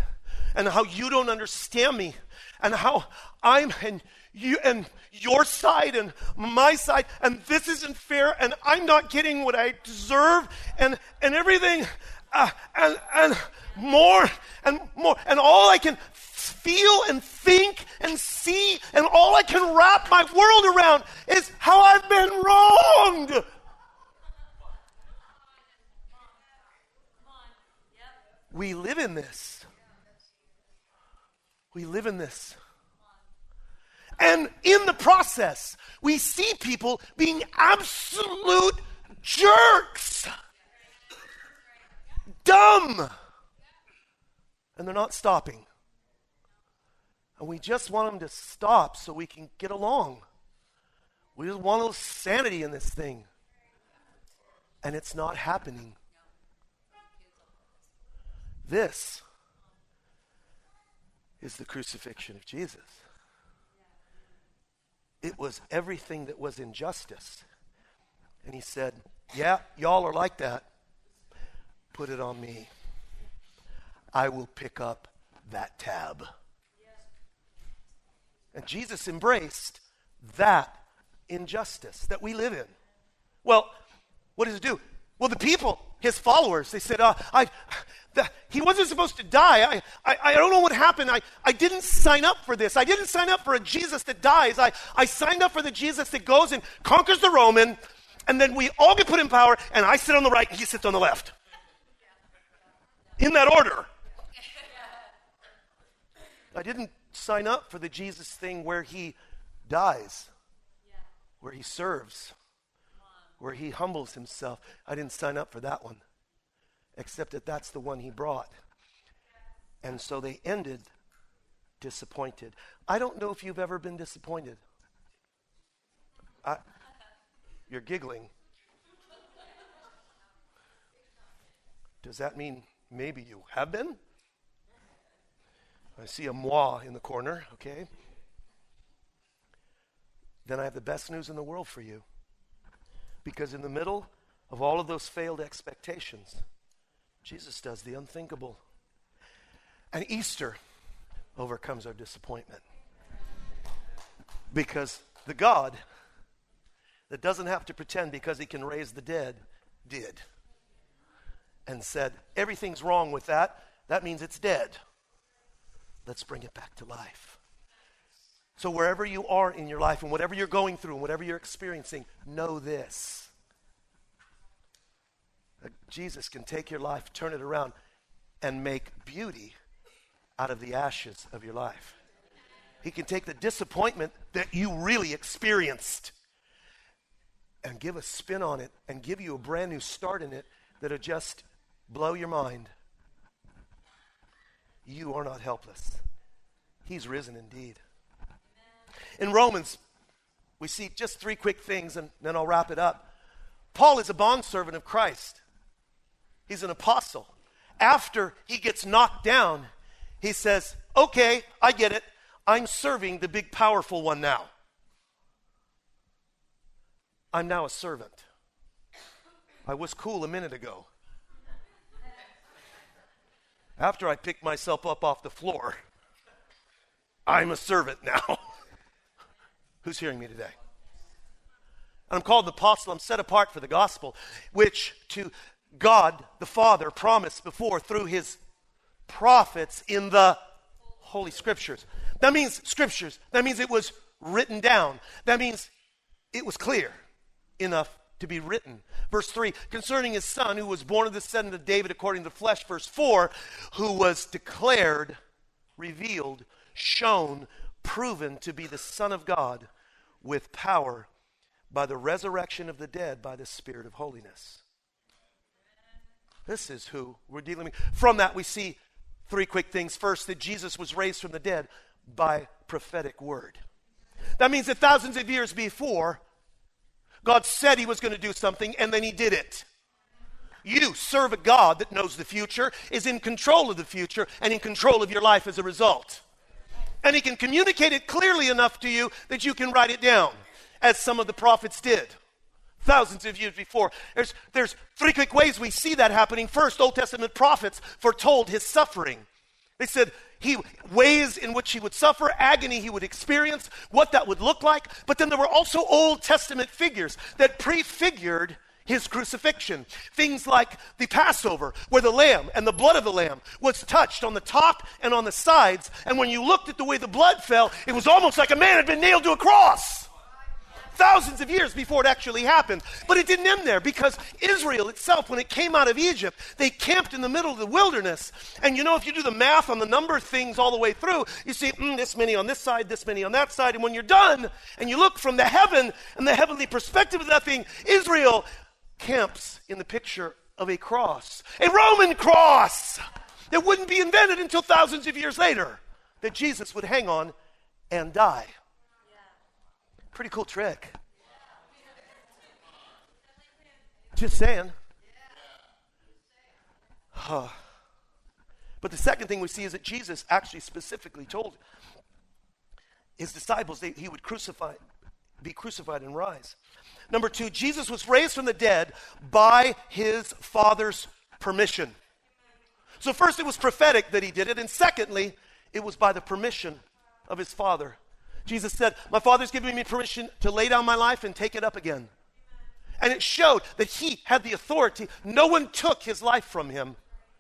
Speaker 3: and how you don't understand me, and how I'm and you and your side and my side, and this isn't fair, and I'm not getting what I deserve, and and everything, uh, and and more and more, and all I can feel and think and see, and all I can wrap my world around is how I've been wronged. We live in this. We live in this. And in the process, we see people being absolute jerks. Dumb. And they're not stopping. And we just want them to stop so we can get along. We just want a little sanity in this thing. And it's not happening. This is the crucifixion of Jesus. It was everything that was injustice. And he said, Yeah, y'all are like that. Put it on me. I will pick up that tab. And Jesus embraced that injustice that we live in. Well, what does it do? Well, the people, his followers, they said, uh, I, the, he wasn't supposed to die. I, I, I don't know what happened. I, I didn't sign up for this. I didn't sign up for a Jesus that dies. I, I signed up for the Jesus that goes and conquers the Roman, and then we all get put in power, and I sit on the right and he sits on the left. In that order. I didn't sign up for the Jesus thing where he dies, where he serves, where he humbles himself. I didn't sign up for that one except that that's the one he brought. And so they ended disappointed. I don't know if you've ever been disappointed. I, you're giggling. Does that mean maybe you have been? I see a moi in the corner, okay? Then I have the best news in the world for you. Because in the middle of all of those failed expectations, Jesus does the unthinkable. And Easter overcomes our disappointment. Because the God that doesn't have to pretend because he can raise the dead did. And said, everything's wrong with that. That means it's dead. Let's bring it back to life. So, wherever you are in your life and whatever you're going through and whatever you're experiencing, know this. Jesus can take your life, turn it around, and make beauty out of the ashes of your life. He can take the disappointment that you really experienced and give a spin on it and give you a brand new start in it that'll just blow your mind. You are not helpless. He's risen indeed. In Romans, we see just three quick things and then I'll wrap it up. Paul is a bondservant of Christ, he's an apostle. After he gets knocked down, he says, Okay, I get it. I'm serving the big, powerful one now. I'm now a servant. I was cool a minute ago. After I picked myself up off the floor, I'm a servant now. Who's hearing me today? I'm called the apostle. I'm set apart for the gospel, which to God the Father promised before through his prophets in the Holy Scriptures. That means scriptures. That means it was written down. That means it was clear enough to be written. Verse 3 concerning his son, who was born of the descendant of David according to the flesh. Verse 4 who was declared, revealed, shown, proven to be the Son of God with power by the resurrection of the dead by the Spirit of holiness. This is who we're dealing with. From that, we see three quick things. First, that Jesus was raised from the dead by prophetic word. That means that thousands of years before, God said he was going to do something, and then he did it. You serve a God that knows the future, is in control of the future, and in control of your life as a result. And he can communicate it clearly enough to you that you can write it down, as some of the prophets did thousands of years before. There's, there's three quick ways we see that happening. First, Old Testament prophets foretold his suffering. They said he ways in which he would suffer, agony he would experience, what that would look like. But then there were also Old Testament figures that prefigured his crucifixion. Things like the Passover, where the lamb and the blood of the lamb was touched on the top and on the sides. And when you looked at the way the blood fell, it was almost like a man had been nailed to a cross thousands of years before it actually happened. But it didn't end there because Israel itself, when it came out of Egypt, they camped in the middle of the wilderness. And you know, if you do the math on the number of things all the way through, you see mm, this many on this side, this many on that side. And when you're done and you look from the heaven and the heavenly perspective of that thing, Israel camps in the picture of a cross, a Roman cross that wouldn't be invented until thousands of years later, that Jesus would hang on and die. Pretty cool trick. Just saying. Huh. But the second thing we see is that Jesus actually specifically told his disciples that he would crucify, be crucified and rise. Number two, Jesus was raised from the dead by his Father's permission. So, first, it was prophetic that he did it, and secondly, it was by the permission of his Father. Jesus said, My Father's given me permission to lay down my life and take it up again. And it showed that he had the authority. No one took his life from him.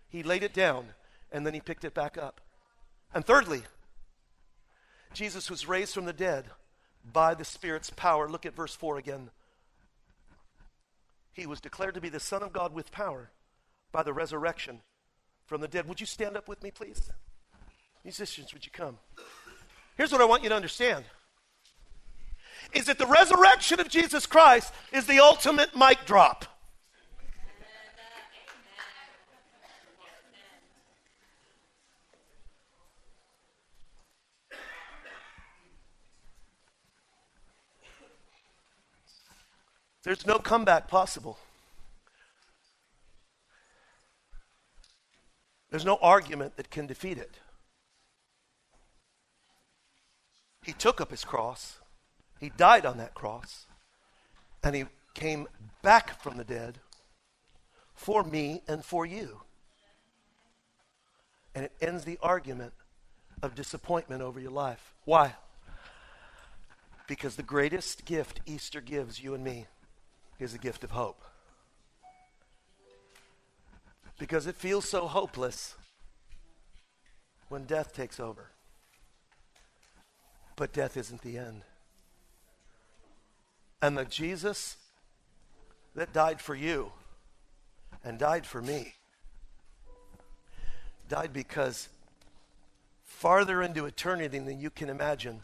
Speaker 3: He laid it down and then he picked it back up. And thirdly, Jesus was raised from the dead by the Spirit's power. Look at verse 4 again. He was declared to be the Son of God with power by the resurrection from the dead. Would you stand up with me, please? Musicians, would you come? Here's what I want you to understand is that the resurrection of Jesus Christ is the ultimate mic drop. There's no comeback possible. There's no argument that can defeat it. He took up his cross he died on that cross, and he came back from the dead for me and for you. And it ends the argument of disappointment over your life. Why? Because the greatest gift Easter gives you and me is the gift of hope. Because it feels so hopeless when death takes over. But death isn't the end. And the Jesus that died for you and died for me died because farther into eternity than you can imagine,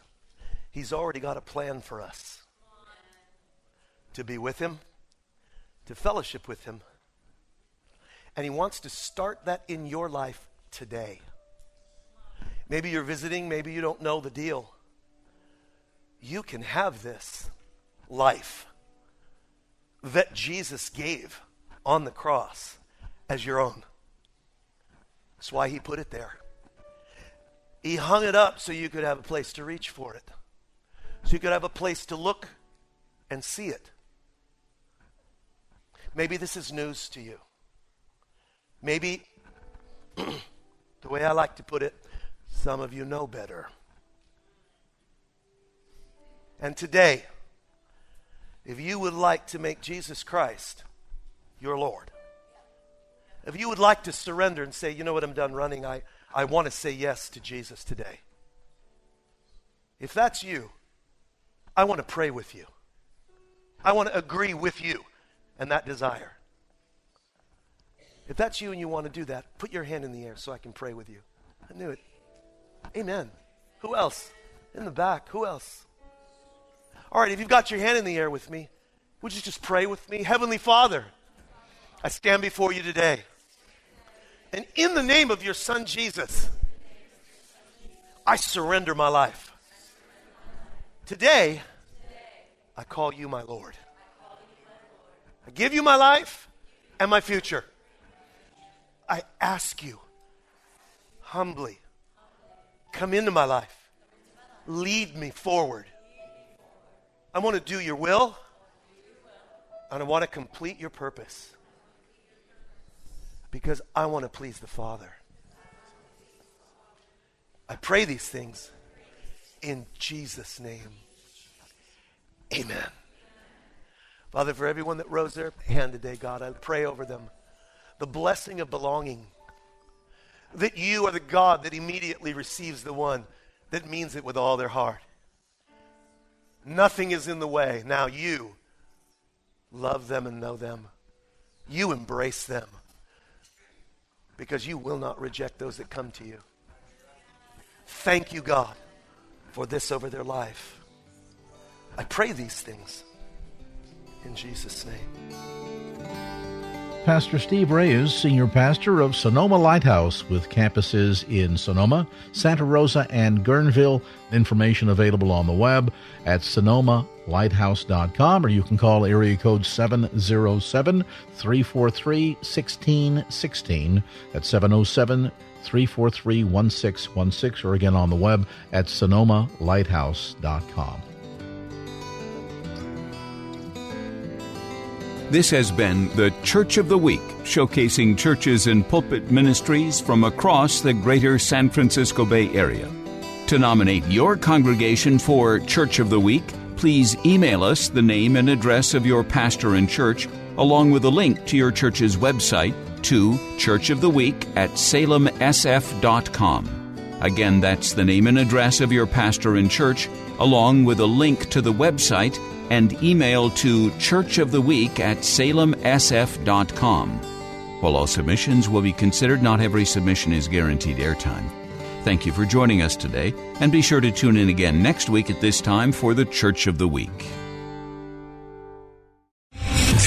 Speaker 3: He's already got a plan for us to be with Him, to fellowship with Him. And He wants to start that in your life today. Maybe you're visiting, maybe you don't know the deal you can have this life that Jesus gave on the cross as your own. That's why he put it there. He hung it up so you could have a place to reach for it, so you could have a place to look and see it. Maybe this is news to you. Maybe, the way I like to put it, some of you know better. And today, if you would like to make Jesus Christ your Lord, if you would like to surrender and say, you know what, I'm done running, I, I want to say yes to Jesus today. If that's you, I want to pray with you. I want to agree with you and that desire. If that's you and you want to do that, put your hand in the air so I can pray with you. I knew it. Amen. Who else? In the back. Who else? All right, if you've got your hand in the air with me, would you just pray with me? Heavenly Father, I stand before you today. And in the name of your Son Jesus, I surrender my life. Today, I call you my Lord. I give you my life and my future. I ask you humbly, come into my life, lead me forward I want to do your will, and I want to complete your purpose because I want to please the Father. I pray these things in Jesus' name. Amen. Father, for everyone that rose their hand today, God, I pray over them the blessing of belonging. That you are the God that immediately receives the one that means it with all their heart. Nothing is in the way. Now you love them and know them. You embrace them because you will not reject those that come to you. Thank you, God, for this over their life. I pray these things in Jesus' name.
Speaker 2: Pastor Steve Reyes, Senior Pastor of Sonoma Lighthouse with campuses in Sonoma, Santa Rosa, and Guerneville. Information available on the web at sonomalighthouse.com or you can call area code 707 343 1616 at 707 343 1616 or again on the web at sonomalighthouse.com.
Speaker 1: This has been the Church of the Week, showcasing churches and pulpit ministries from across the greater San Francisco Bay Area. To nominate your congregation for Church of the Week, please email us the name and address of your pastor and church, along with a link to your church's website to Church of the Week at salemsf.com. Again, that's the name and address of your pastor and church, along with a link to the website and email to churchoftheweek at salemsf.com. While all submissions will be considered, not every submission is guaranteed airtime. Thank you for joining us today, and be sure to tune in again next week at this time for the Church of the Week.